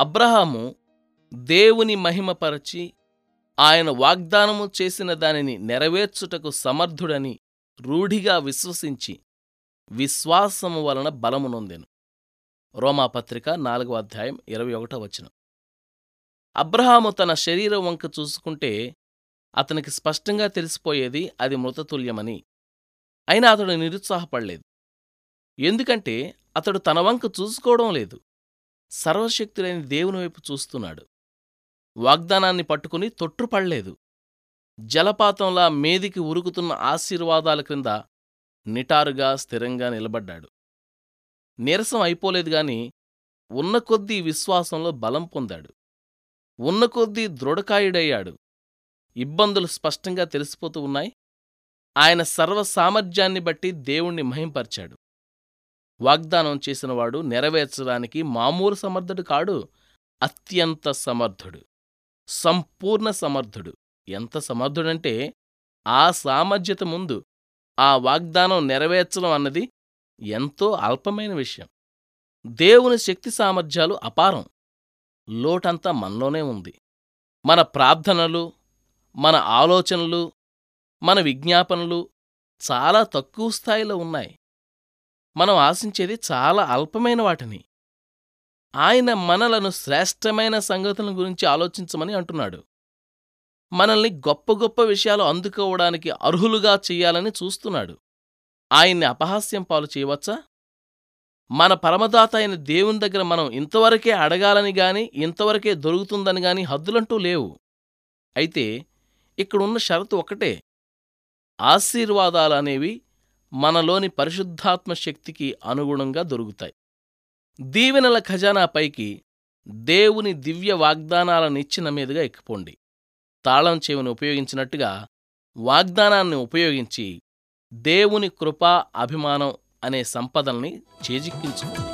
అబ్రహాము దేవుని మహిమపరచి ఆయన వాగ్దానము చేసిన దానిని నెరవేర్చుటకు సమర్థుడని రూఢిగా విశ్వసించి విశ్వాసము వలన బలమునొందెను రోమాపత్రిక నాలుగవ అధ్యాయం ఇరవై ఒకటో వచనం. అబ్రహాము తన శరీరం వంక చూసుకుంటే అతనికి స్పష్టంగా తెలిసిపోయేది అది మృతతుల్యమని. అయినా అతడు నిరుత్సాహపడలేదు. ఎందుకంటే అతడు తన వంక చూసుకోవడం లేదు. సర్వశక్తులైన దేవుని వైపు చూస్తున్నాడు. వాగ్దానాన్ని పట్టుకుని తొట్టుపడలేదు జలపాతంలా మేదికి ఉరుకుతున్న ఆశీర్వాదాల క్రింద నిటారుగా స్థిరంగా నిలబడ్డాడు. నీరసం అయిపోలేదు గాని ఉన్న కొద్దీ విశ్వాసంలో బలం పొందాడు. ఉన్న కొద్దీ దృఢకాయుడయ్యాడు. ఇబ్బందులు స్పష్టంగా తెలిసిపోతూ ఉన్నాయి. ఆయన సర్వసామర్థ్యాన్ని బట్టి దేవుణ్ణి మహింపర్చాడు. వాగ్దానం చేసినవాడు నెరవేర్చడానికి మామూలు సమర్థుడు కాడు అత్యంత సమర్థుడు సంపూర్ణ సమర్థుడు. ఎంత సమర్థుడంటే ఆ సామర్థ్యత ముందు ఆ వాగ్దానం నెరవేర్చడం అన్నది ఎంతో అల్పమైన విషయం. దేవుని శక్తి సామర్థ్యాలు అపారం. లోటంతా మనలోనే ఉంది. మన ప్రార్థనలు మన ఆలోచనలు మన విజ్ఞాపనలు చాలా తక్కువ స్థాయిలో ఉన్నాయి. మనం ఆశించేది చాలా అల్పమైన వాటిని. ఆయన మనలను శ్రేష్టమైన సంగతుల గురించి ఆలోచించమని అంటున్నాడు. మనల్ని గొప్ప గొప్ప విషయాలు అందుకోవడానికి అర్హులుగా చెయ్యాలని చూస్తున్నాడు. ఆయన్ని అపహాస్యం పాలు చేయవచ్చా? మన పరమదాత అయిన దేవుని దగ్గర మనం ఇంతవరకే అడగాలని గాని ఇంతవరకే దొరుకుతుందని గాని హద్దులంటూ లేవు. అయితే ఇక్కడున్న షరతు ఒకటే. ఆశీర్వాదాలనేవి మనలోని పరిశుద్ధాత్మ శక్తికి అనుగుణంగా దొరుకుతాయి. దీవెనల ఖజానా పైకి దేవుని దివ్య వాగ్దానాల నిచ్చిన మీదుగా ఎక్కిపోండి. తాళం చెవిని ఉపయోగించినట్టుగా వాగ్దానాన్ని ఉపయోగించి దేవుని కృపా అభిమానం అనే సంపదల్ని చేజిక్కించుకోండి.